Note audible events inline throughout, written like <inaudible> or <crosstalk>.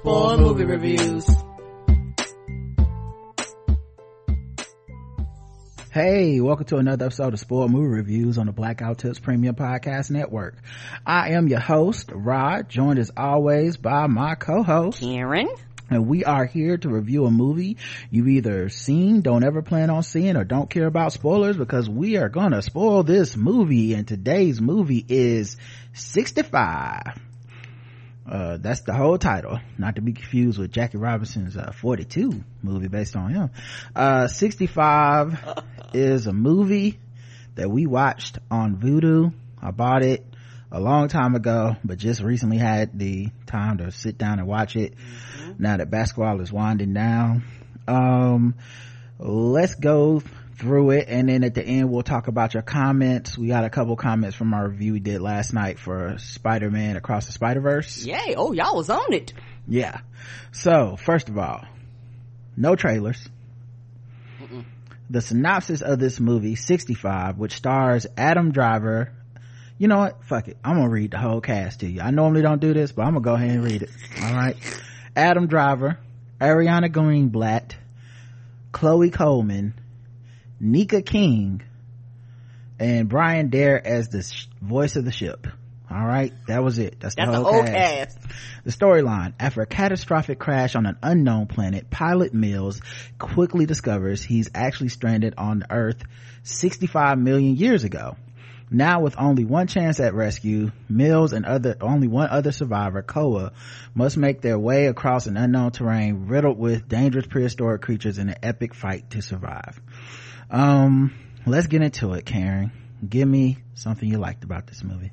AIDS. Spoil movie reviews. Hey, welcome to another episode of Spoiled Movie Reviews on the Blackout Tips Premium Podcast Network. I am your host, Rod, joined as always by my co-host, Karen. And we are here to review a movie you've either seen, don't ever plan on seeing, or don't care about spoilers because we are gonna spoil this movie. And today's movie is 65. Uh, that's the whole title, not to be confused with Jackie Robinson's uh, 42 movie based on him. Uh, 65 <laughs> is a movie that we watched on Vudu. I bought it a long time ago, but just recently had the time to sit down and watch it. Mm-hmm. Now that basketball is winding down. Um, let's go through it and then at the end we'll talk about your comments. We got a couple comments from our review we did last night for spider-man across the spider-verse. Yay. Oh y'all was on it. Yeah. So first of all no trailers. Mm-mm. the synopsis of this movie 65 which stars adam driver. You know what? Fuck it. I'm gonna read the whole cast to you. I normally don't do this but i'm gonna go ahead and read it. All right? Adam driver ariana greenblatt chloe coleman Nika King, and Brian Dare as the sh- voice of the ship. All right, that was it. That's the That's whole, the whole cast. cast. The storyline: After a catastrophic crash on an unknown planet, pilot Mills quickly discovers he's actually stranded on Earth 65 million years ago. Now with only one chance at rescue, Mills and other, only one other survivor, Koa, must make their way across an unknown terrain riddled with dangerous prehistoric creatures in an epic fight to survive um let's get into it karen. Give me something you liked about this movie.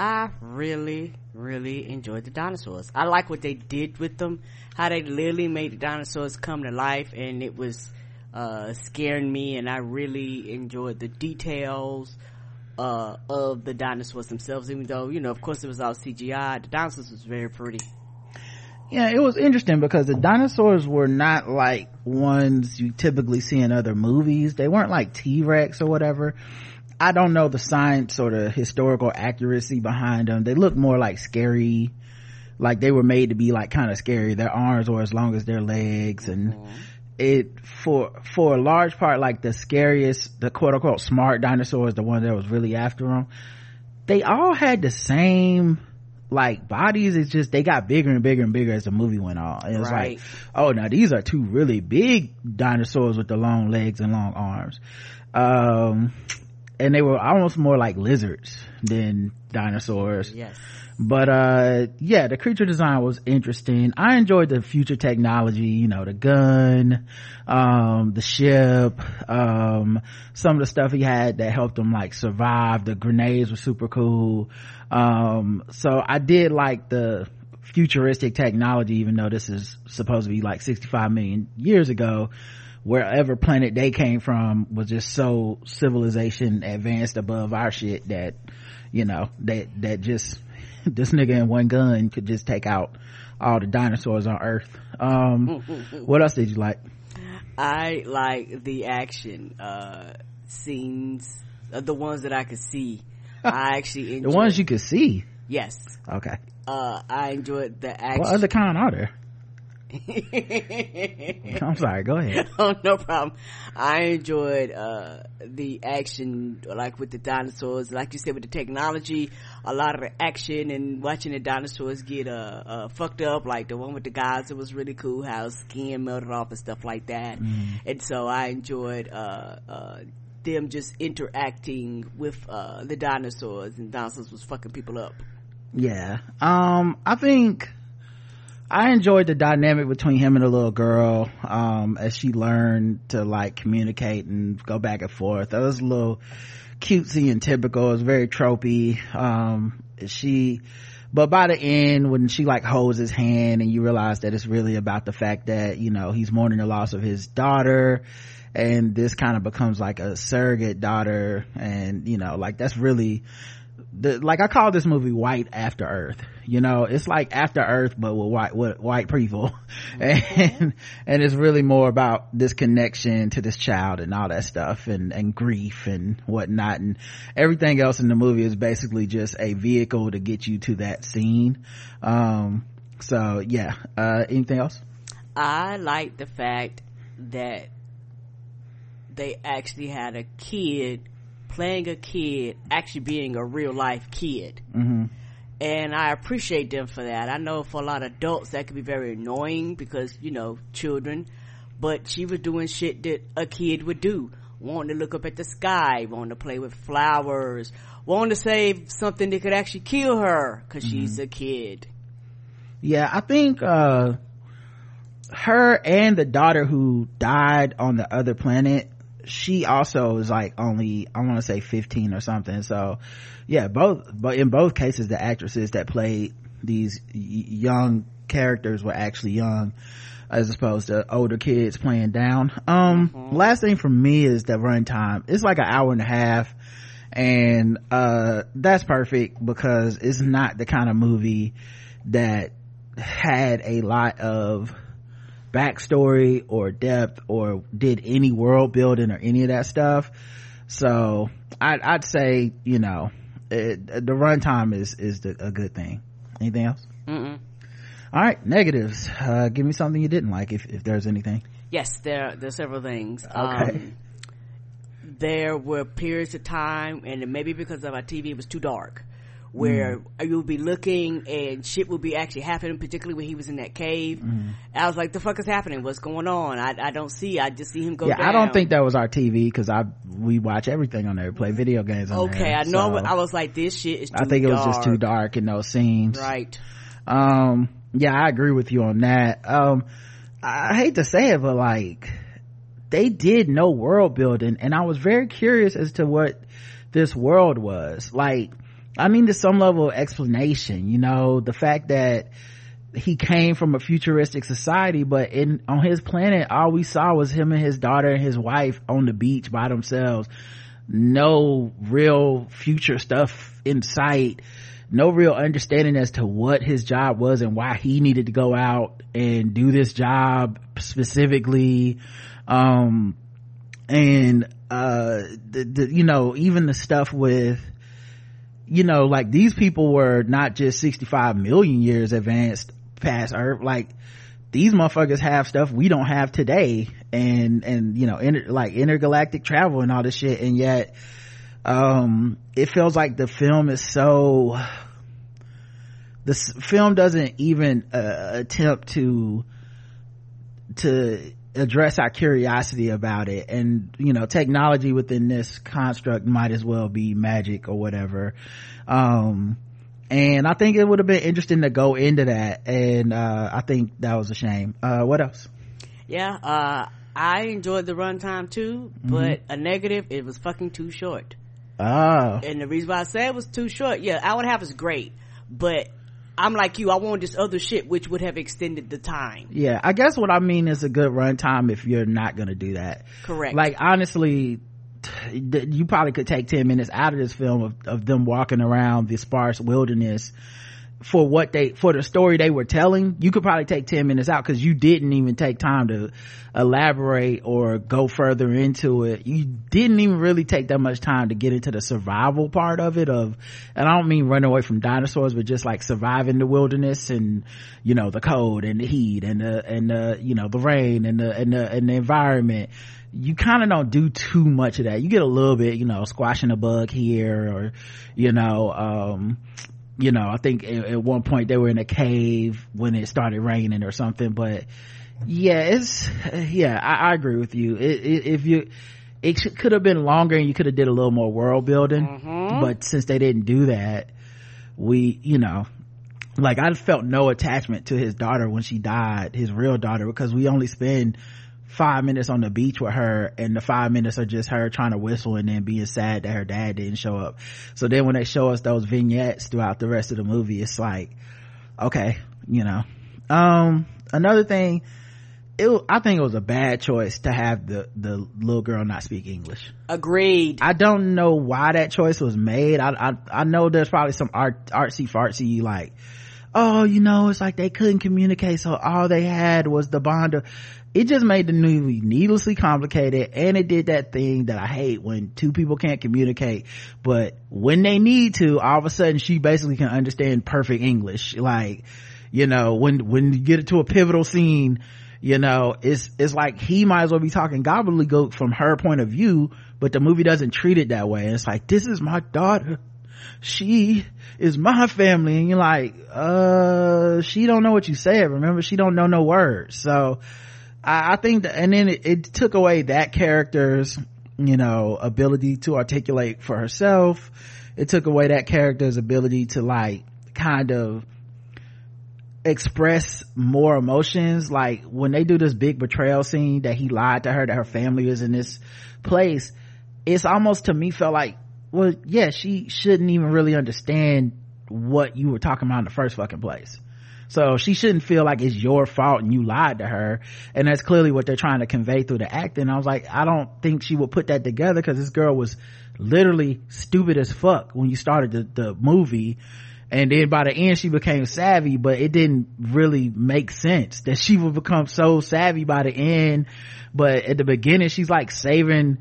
I really really enjoyed the dinosaurs. I like what they did with them how they literally made the dinosaurs come to life and it was uh scaring me and i really enjoyed the details uh of the dinosaurs themselves even though you know of course it was all cgi the dinosaurs was very pretty yeah it was interesting because the dinosaurs were not like ones you typically see in other movies. They weren't like t-rex or whatever. I don't know the science or the historical accuracy behind them. They look more like scary. Like they were made to be like kind of scary. Their arms were as long as their legs and mm-hmm. it for for a large part like the scariest the quote unquote smart dinosaurs the one that was really after them they all had the same like bodies it's just they got bigger and bigger and bigger as the movie went on it was right. like oh now these are two really big dinosaurs with the long legs and long arms um and they were almost more like lizards than dinosaurs. Yes. But uh yeah the creature design was interesting. I enjoyed the future technology you know the gun um the ship um some of the stuff he had that helped him like survive. The grenades were super cool. Um so i did like the futuristic technology even though this is supposed to be like 65 million years ago wherever planet they came from was just so civilization advanced above our shit that you know that that just <laughs> this nigga in one gun could just take out all the dinosaurs on earth. Um what else did you like? I like the action uh scenes uh, the ones that i could see. <laughs> I actually enjoyed. the ones you could see? Yes. Okay. Uh i enjoyed the action what other kind are there <laughs> I'm sorry, go ahead. <laughs> oh, no problem. I enjoyed, uh, the action, like with the dinosaurs, like you said, with the technology, a lot of the action and watching the dinosaurs get, uh, uh fucked up, like the one with the guys, it was really cool how skin melted off and stuff like that. Mm. And so I enjoyed, uh, uh, them just interacting with, uh, the dinosaurs and dinosaurs was fucking people up. Yeah. Um, I think, I enjoyed the dynamic between him and the little girl, um, as she learned to like communicate and go back and forth. That was a little cutesy and typical. It was very tropey. Um, she, but by the end when she like holds his hand and you realize that it's really about the fact that you know he's mourning the loss of his daughter and this kind of becomes like a surrogate daughter and you know like that's really the, like I call this movie White After Earth. You know, it's like After Earth, but with white, with white people. <laughs> And, and it's really more about this connection to this child and all that stuff and, and grief and whatnot. And everything else in the movie is basically just a vehicle to get you to that scene. Um, so yeah, uh, anything else? I like the fact that they actually had a kid playing a kid actually being a real life kid. Mm-hmm. And I appreciate them for that. I know for a lot of adults that could be very annoying because, you know, children, but she was doing shit that a kid would do. Wanting to look up at the sky, wanting to play with flowers, wanting to save something that could actually kill her because mm-hmm. she's a kid. Yeah, I think, uh, her and the daughter who died on the other planet she also is like only i want to say 15 or something. So yeah both but in both cases the actresses that played these young characters were actually young as opposed to older kids playing down. Um mm-hmm. last thing for me is the runtime. It's like an hour and a half and uh that's perfect because it's not the kind of movie that had a lot of backstory or depth or did any world building or any of that stuff. So i'd, I'd say you know it, the runtime is is the, a good thing. Anything else? All right negatives. Uh, give me something you didn't like if, if there's anything. Yes there there are several things. Okay. Um, there were periods of time and maybe because of our tv it was too dark where mm. you'll be looking and shit will be actually happening, particularly when he was in that cave. Mm. I was like, the fuck is happening? What's going on? I, I don't see, I just see him go Yeah, down. I don't think that was our TV because I, we watch everything on there, play video games on okay, there. I know, so I was like, this shit is I think it was just too dark in those scenes. Right. Um, yeah, I agree with you on that. Um, I hate to say it, but like, they did no world building and I was very curious as to what this world was. Like, I need some level of explanation, you know, the fact that he came from a futuristic society, but in, on his planet, all we saw was him and his daughter and his wife on the beach by themselves. No real future stuff in sight. No real understanding as to what his job was and why he needed to go out and do this job specifically. Um, and, uh, the, the, you know, even the stuff with, you know, like these people were not just 65 million years advanced past Earth. Like these motherfuckers have stuff we don't have today and, and, you know, inter, like intergalactic travel and all this shit. And yet, um, it feels like the film is so, the film doesn't even uh, attempt to, to address our curiosity about it. And you know technology within this construct might as well be magic or whatever. Um and i think it would have been interesting to go into that. And uh i think that was a shame. Uh what else? Yeah uh i enjoyed the runtime too mm-hmm. but a negative it was fucking too short. Oh. And the reason why i said it was too short yeah hour and a half is great but I'm like you. I want this other shit, which would have extended the time. Yeah, I guess what I mean is a good runtime if you're not gonna do that. Correct. Like honestly, you probably could take 10 minutes out of this film of, of them walking around the sparse wilderness for what they for the story they were telling you could probably take 10 minutes out because you didn't even take time to elaborate or go further into it. You didn't even really take that much time to get into the survival part of it of and i don't mean running away from dinosaurs but just like surviving the wilderness and you know the cold and the heat and the and the you know the rain and the and the, and the environment. You kind of don't do too much of that. You get a little bit you know squashing a bug here or you know um you know i think at, one point they were in a cave when it started raining or something but yeah it's yeah i, I agree with you it, it, if you it could have been longer and you could have did a little more world building mm-hmm. but since they didn't do that we you know like i felt no attachment to his daughter when she died his real daughter because we only spend five minutes on the beach with her and the five minutes are just her trying to whistle and then being sad that her dad didn't show up. So then when they show us those vignettes throughout the rest of the movie, it's like, okay, you know. Um, another thing, it, I think it was a bad choice to have the, the little girl not speak English. Agreed. I don't know why that choice was made. I, I, I know there's probably some art, artsy fartsy like, oh, you know, it's like they couldn't communicate, so all they had was the bond of, it just made the movie needlessly complicated and it did that thing that I hate when two people can't communicate, but when they need to, all of a sudden she basically can understand perfect English. Like, you know, when, when you get to a pivotal scene, you know, it's, it's like he might as well be talking gobbledygook from her point of view, but the movie doesn't treat it that way. And it's like, this is my daughter. She is my family. And you're like, uh, she don't know what you said. Remember, she don't know no words. So, I, I think that, and then it, it took away that character's, you know, ability to articulate for herself. It took away that character's ability to like kind of express more emotions. Like when they do this big betrayal scene that he lied to her that her family is in this place, it's almost to me felt like, well, yeah, she shouldn't even really understand what you were talking about in the first fucking place. So she shouldn't feel like it's your fault and you lied to her. And that's clearly what they're trying to convey through the acting. I was like, I don't think she would put that together because this girl was literally stupid as fuck when you started the, the movie. And then by the end she became savvy, but it didn't really make sense that she would become so savvy by the end. But at the beginning she's like saving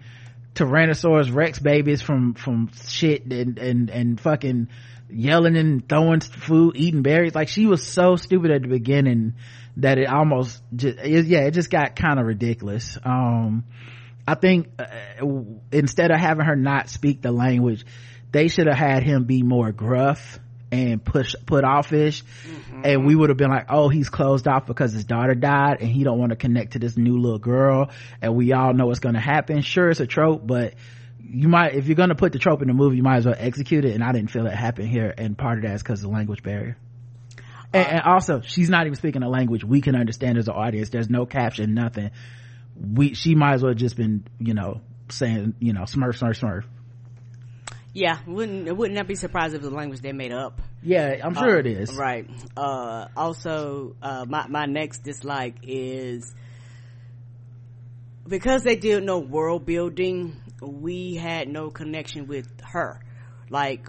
Tyrannosaurus Rex babies from, from shit and, and, and fucking yelling and throwing food, eating berries. Like she was so stupid at the beginning that it almost just, it, yeah, it just got kind of ridiculous. Um, I think uh, instead of having her not speak the language, they should have had him be more gruff and push put offish mm-hmm. and we would have been like oh he's closed off because his daughter died and he don't want to connect to this new little girl and we all know what's going to happen sure it's a trope but you might if you're gonna put the trope in the movie you might as well execute it and i didn't feel it happen here and part of that is because of the language barrier. And, and, also she's not even speaking a language we can understand as an audience. There's no caption nothing. We she might as well just been you know saying you know smurf smurf smurf. Yeah wouldn't wouldn't that be surprised if the language they made up? Yeah i'm sure uh, it is. right. Uh also uh my my next dislike is because they did no world building we had no connection with her like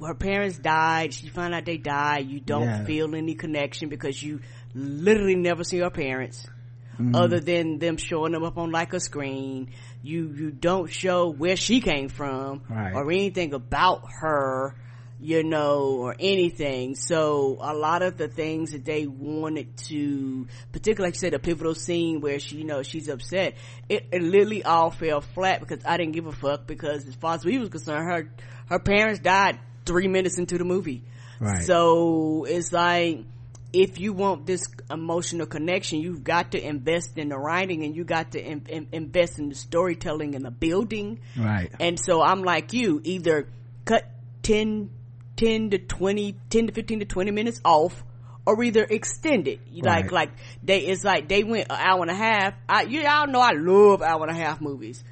her parents died she found out they died you don't yeah. feel any connection because you literally never see her parents mm-hmm. other than them showing them up on like a screen you you don't show where she came from right. or anything about her you know, or anything. So a lot of the things that they wanted to, particularly like you said, a pivotal scene where she, you know, she's upset, it, it literally all fell flat because I didn't give a fuck because as far as we was concerned, her, her parents died three minutes into the movie. Right. So it's like, if you want this emotional connection, you've got to invest in the writing and you got to in, in, invest in the storytelling and the building. Right. And so I'm like you, either cut 10 10 to 20, 10 to 15 to 20 minutes off or either extend it. Like, right. like they, it's like they went an hour and a half. I, you all know I love hour and a half movies.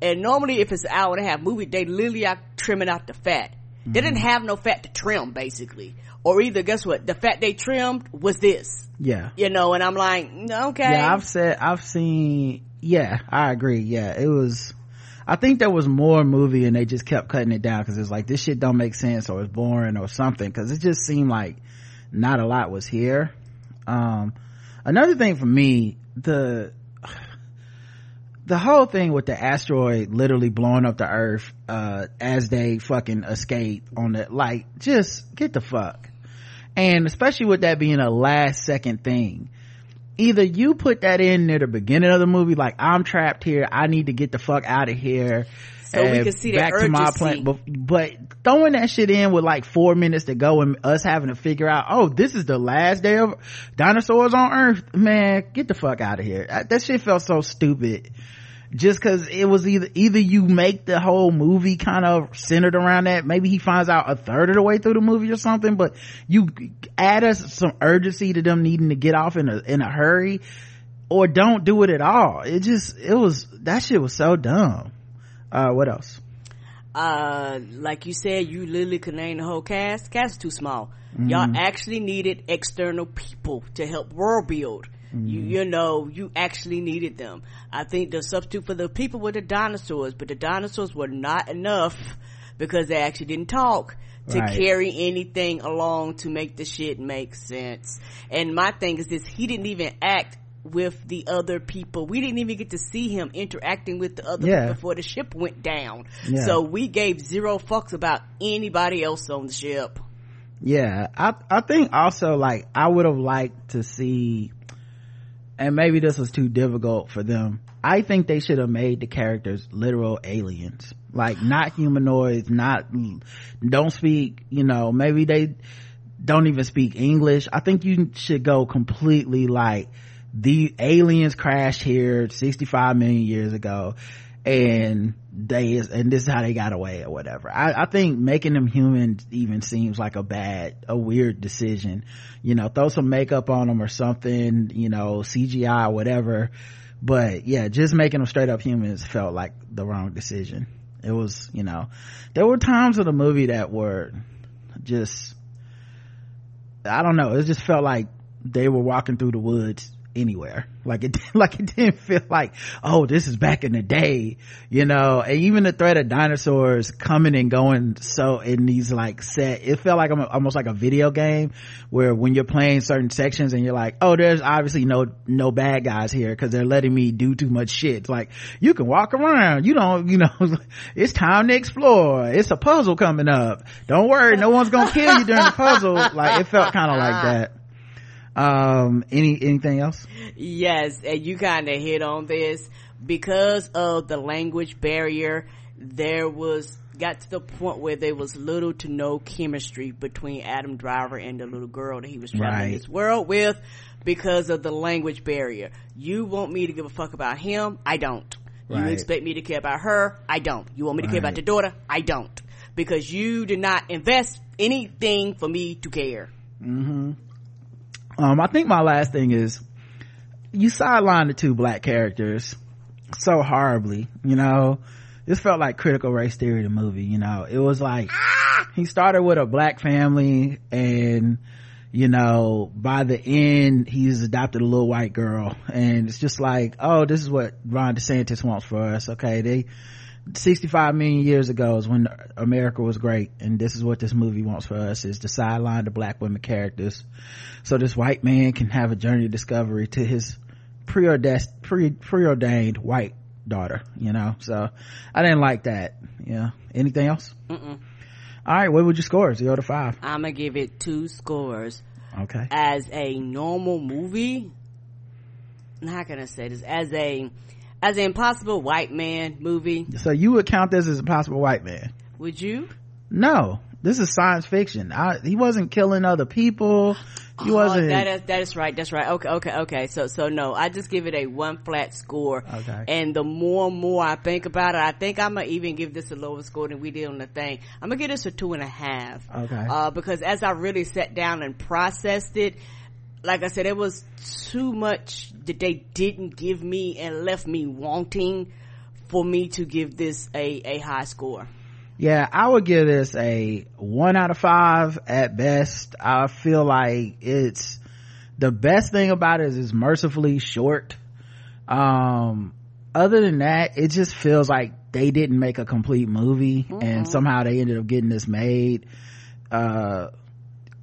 And normally if it's an hour and a half movie, they literally are trimming out the fat. Mm-hmm. They didn't have no fat to trim basically. Or either guess what? The fat they trimmed was this. Yeah. You know, and I'm like, okay. Yeah, I've said, I've seen, yeah, I agree. Yeah, it was, I think there was more movie and they just kept cutting it down because it's like this shit don't make sense or it's boring or something because it just seemed like not a lot was here. Um, another thing for me, the <sighs> the whole thing with the asteroid literally blowing up the earth uh, as they fucking escape on it like just get the fuck and especially with that being a last second thing either you put that in near the beginning of the movie like i'm trapped here i need to get the fuck out of here so we can see back to my plan. But, but, throwing that shit in with like four minutes to go and us having to figure out oh this is the last day of dinosaurs on earth man get the fuck out of here that shit felt so stupid just cause it was either either you make the whole movie kind of centered around that maybe he finds out a third of the way through the movie or something but you add us some urgency to them needing to get off in a in a hurry or don't do it at all. It just it was that shit was so dumb. Uh what else? Uh like you said you literally could name the whole cast. Cast is too small. Mm-hmm. y'all actually needed external people to help world build mm-hmm. you you know you actually needed them i think the substitute for the people were the dinosaurs but the dinosaurs were not enough because they actually didn't talk to right. carry anything along to make the shit make sense. And my thing is this, he didn't even act with the other people. We didn't even get to see him interacting with the other yeah. before the ship went down. Yeah. So we gave zero fucks about anybody else on the ship. Yeah, I I think also like I would have liked to see and maybe this was too difficult for them. I think they should have made the characters literal aliens. Like not humanoids not don't speak you know maybe they don't even speak english. I think you should go completely like the aliens crashed here 65 million years ago. And they is and this is how they got away or whatever. I, I think making them human even seems like a bad a weird decision. You know throw some makeup on them or something you know cgi whatever. But yeah just making them straight up humans felt like the wrong decision. It was you know there were times in the movie that were just i don't know it just felt like they were walking through the woods anywhere. Like it <laughs> like it didn't feel like oh this is back in the day you know? And even the threat of dinosaurs coming and going so in these like set it felt like I'm almost like a video game where when you're playing certain sections and you're like oh there's obviously no no bad guys here because they're letting me do too much shit. It's like you can walk around. You don't you <laughs> know it's time to explore. It's a puzzle coming up. Don't worry. No one's gonna kill you during the puzzle. Like it felt kind of like that um any anything else? Yes and you kind of hit on this. Because of the language barrier there was got to the point where there was little to no chemistry between adam driver and the little girl that he was traveling right. this world with because of the language barrier. You want me to give a fuck about him? I don't. Right. you expect me to care about her? I don't. You want me to right. care about the daughter? I don't. Because you did not invest anything for me to care. Mm-hmm um i think my last thing is you sidelined the two black characters so horribly you know? This felt like critical race theory the movie you know? It was like he started with a black family and you know by the end he's adopted a little white girl. And it's just like oh this is what ron desantis wants for us okay? They 65 million years ago is when America was great. And this is what this movie wants for us is to sideline the black women characters. So this white man can have a journey of discovery to his preordained, pre, preordained white daughter, you know? So I didn't like that. Yeah. Anything else? Mm-mm. All right. What would you score? Zero to five. I'm going to give it two scores. Okay. As a normal movie, how can I say this? As a, as an impossible white man movie. So you would count this as impossible white man? Would you? No, this is science fiction. I, he wasn't killing other people. He oh, wasn't. That is that is right. That's right. Okay, okay, okay. So so no, I just give it a one flat score. Okay. And the more and more I think about it, I think I'm gonna even give this a lower score than we did on the thing. I'm gonna give this a two and a half. Okay. Uh, because as I really sat down and processed it, like I said, it was too much that they didn't give me and left me wanting for me to give this a, a high score. Yeah, I would give this a one out of five at best. I feel like it's the best thing about it is it's mercifully short. Um, other than that, it just feels like they didn't make a complete movie mm-hmm. and somehow they ended up getting this made. Uh,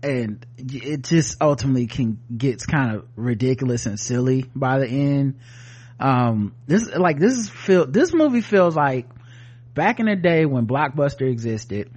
and it just ultimately can gets kind of ridiculous and silly by the end. Um this like this is feel this movie feels like back in the day when blockbuster existed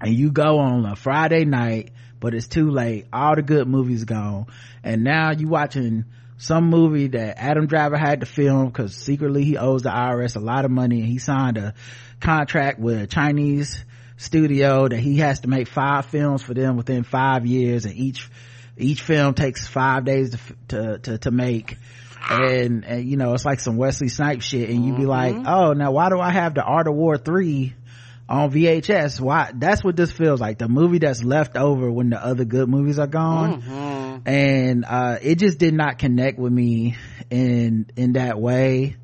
and you go on a friday night but it's too late all the good movies gone and now you watching some movie that adam driver had to film because secretly he owes the irs a lot of money and he signed a contract with a chinese studio that he has to make five films for them within five years and each each film takes five days to to to, to make and, and you know it's like some wesley snipes shit and you'd be like mm-hmm. oh now why do i have the art of war 3 on vhs why that's what this feels like the movie that's left over when the other good movies are gone mm-hmm. and uh, it just did not connect with me in in that way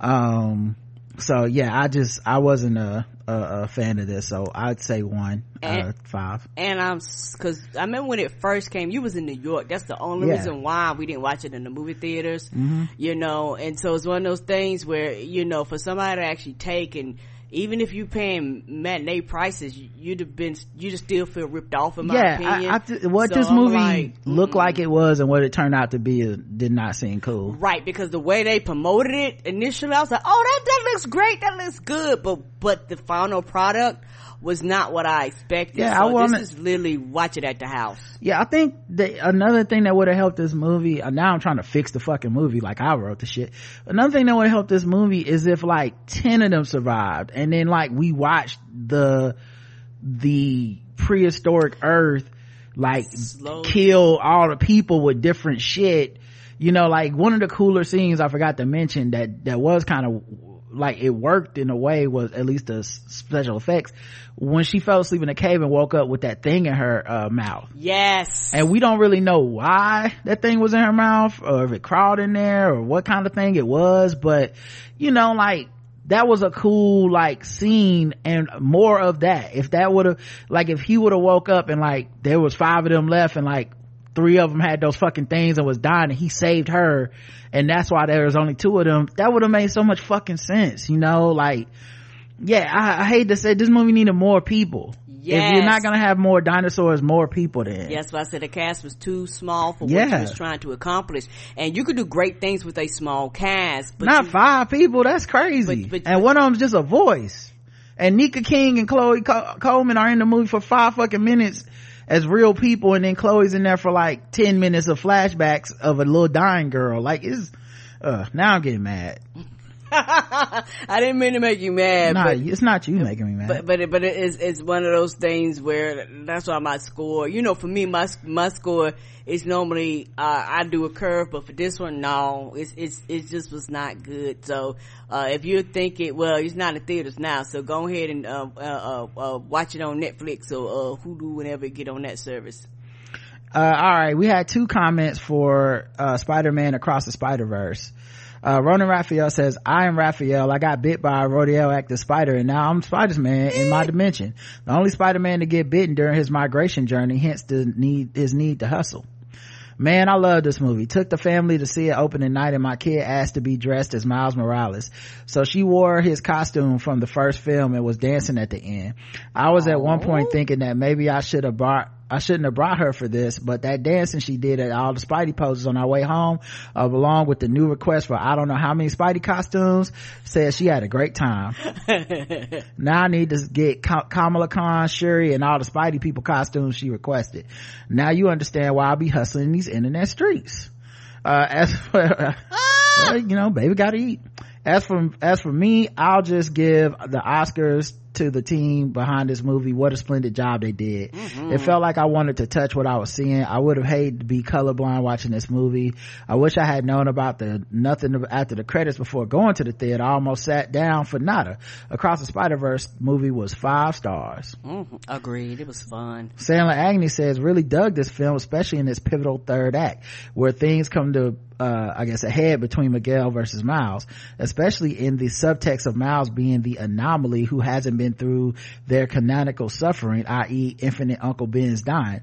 um so yeah i just i wasn't a a, a fan of this so i'd say one And- uh, five And I'm, cause I remember when it first came, you was in New York. That's the only Yeah. Mm-hmm. reason why we didn't watch it in the movie theaters. You know, and so it's one of those things where, you know, for somebody to actually take and, even if you paying matinee prices, you- you'd have been, you just still feel ripped off in my yeah opinion. I, I th- what So this movie like, looked mm-mm. like it was and what it turned out to be uh, did not seem cool Right, because the way they promoted it initially, I was like, oh, that, that looks great, that looks good, but, but the final product was not what I expected. Yeah, so I wanna- this is literally watch it at the house. Yeah, I think that another thing that would have helped this movie, uh, now I'm trying to fix the fucking movie like I wrote the shit. Another thing that would have helped this movie is if like 10 of them survived and then like we watched the, the prehistoric earth like Slowly. kill all the people with different shit. You know, like one of the cooler scenes I forgot to mention that, that was kind of like it worked in a way was at least the special effects. When she fell asleep in the cave and woke up with that thing in her uh, mouth. Yes. and we don't really know why that thing was in her mouth or if it crawled in there or what kind of thing it was but you know like that was a cool like scene and more of that. If that would have like if he would have woke up and like there was five of them left and like three of them had those fucking things and was dying and he saved her. And that's why there was only two of them. That would have made so much fucking sense you know? Like yeah I, I hate to say this movie needed more people. If you're not gonna have more dinosaurs more people then. Yes, what I said the cast was too small for what Yeah. you was trying to accomplish. And you could do great things with a small cast, but not you- five people that's crazy But- but- and but- one of them's just a voice. And nika king and chloe Co- coleman are in the movie for five fucking minutes as real people and then chloe's in there for like 10 minutes of flashbacks of a little dying girl. Like it's uh now i'm getting mad <laughs> I didn't mean to make you mad, nah, but it's not you making me mad but but it, but it is it's one of those things where that's why my score. You know, for me, my my score is normally uh, I do a curve, but for this one, no, it's it's it just was not good. So uh, if you're thinking, well, it's not in theaters now, so go ahead and uh, uh, uh, uh, watch it on Netflix or uh, Hulu whenever it get on that service. uh all right we had two comments for uh spider-man across the spider-verse uh, Ronan Raphael says, I am Raphael. I got bit by a radioactive spider and now I'm Spider-Man in my dimension. The only Spider-Man to get bitten during his migration journey, hence the need, his need to hustle. Man, I love this movie. Took the family to see it opening night and my kid asked to be dressed as Miles Morales. So she wore his costume from the first film and was dancing at the end. I was at one point thinking that maybe I should have brought I shouldn't have brought her for this, but that dancing she did at all the Spidey poses on our way home, uh, along with the new request for I don't know how many Spidey costumes, said she had a great time. <laughs> now I need to get Kamala Khan, Shuri, and all the Spidey people costumes she requested. Now you understand why I'll be hustling these internet streets. Uh, as for, <laughs> well, you know, baby gotta eat. As for, as for me, I'll just give the Oscars to the team behind this movie. What a splendid job they did. It felt like I wanted to touch what I was seeing. I would have hated to be colorblind watching this movie. I wish I had known about the nothing after the credits before going to the theater. I almost sat down for nada. Across the Spider-Verse movie was five stars. Mhm. Agreed. It was fun. Sandler Agnew says really dug this film, especially in its pivotal third act, where things come to, uh, I guess, ahead between Miguel versus Miles, especially in the subtext of Miles being the anomaly who hasn't been through their canonical suffering, i.e. infinite Uncle Ben's dying.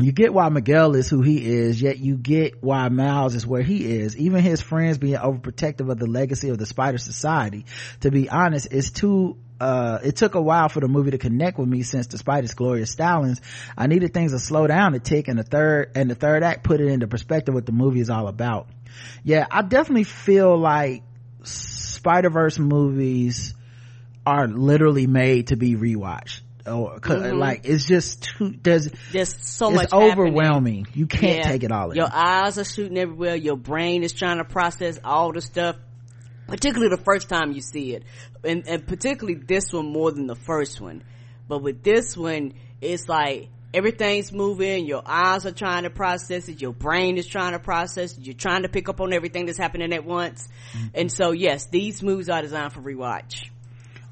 You get why Miguel is who he is, yet you get why Miles is where he is. Even his friends being overprotective of the legacy of the Spider Society. To be honest, it's too uh, it took a while for the movie to connect with me since despite its glorious stylings, I needed things to slow down a tick and the third, and the third act put it into perspective what the movie is all about. Yeah, I definitely feel like Spider-Verse movies are literally made to be rewatched. Or, 'cause, Mhm. like, it's just too, there's, Just so it's much happening. overwhelming. You can't Yeah. take it all in. Your eyes are shooting everywhere. Your brain is trying to process all the stuff, particularly the first time you see it, and, and particularly this one more than the first one. But with this one, it's like everything's moving. Your eyes are trying to process it. Your brain is trying to process it. You're trying to pick up on everything that's happening at once. Mm-hmm. And so, yes, these movies are designed for rewatch.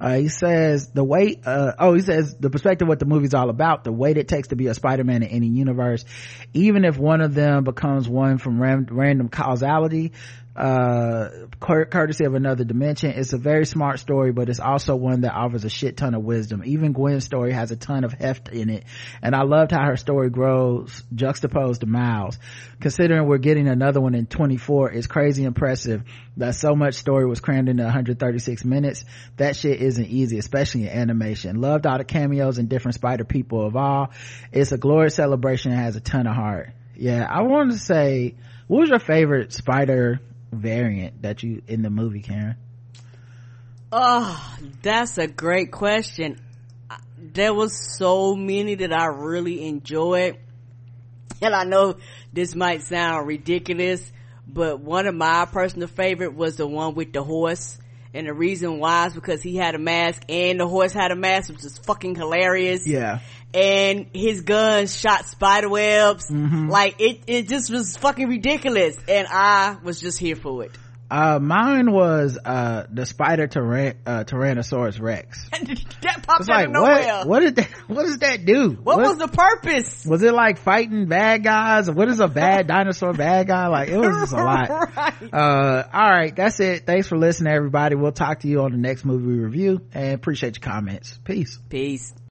uh, he says the weight, uh, oh, he says the perspective what the movie's all about, the weight it takes to be a Spider-Man in any universe, even if one of them becomes one from ram- random causality, uh, courtesy of another dimension. It's a very smart story, but it's also one that offers a shit ton of wisdom. Even Gwen's story has a ton of heft in it. And I loved how her story grows juxtaposed to Miles. Considering we're getting another one in 24, it's crazy impressive that so much story was crammed into 136 minutes. That shit isn't easy, especially in animation. Loved all the cameos and different spider people of all. It's a glorious celebration and has a ton of heart. Yeah, I wanted to say, what was your favorite spider variant that you in the movie karen? Oh that's a great question. There was so many that i really enjoyed. And i know this might sound ridiculous but one of my personal favorite was the one with the horse and the reason why is because he had a mask and the horse had a mask which is fucking hilarious yeah and his gun shot spider webs. Mm-hmm. Like it, it just was fucking ridiculous. And I was just here for it. Uh, mine was, uh, the spider tyran- uh, Tyrannosaurus Rex. <laughs> that popped out like, of nowhere. what, what did that, what does that do? What, was the purpose? was it like fighting bad guys? What is a bad <laughs> dinosaur bad guy? Like, it was just a lot. <laughs> right. Uh, all right. That's it. Thanks for listening, everybody. We'll talk to you on the next movie review and appreciate your comments. Peace. Peace.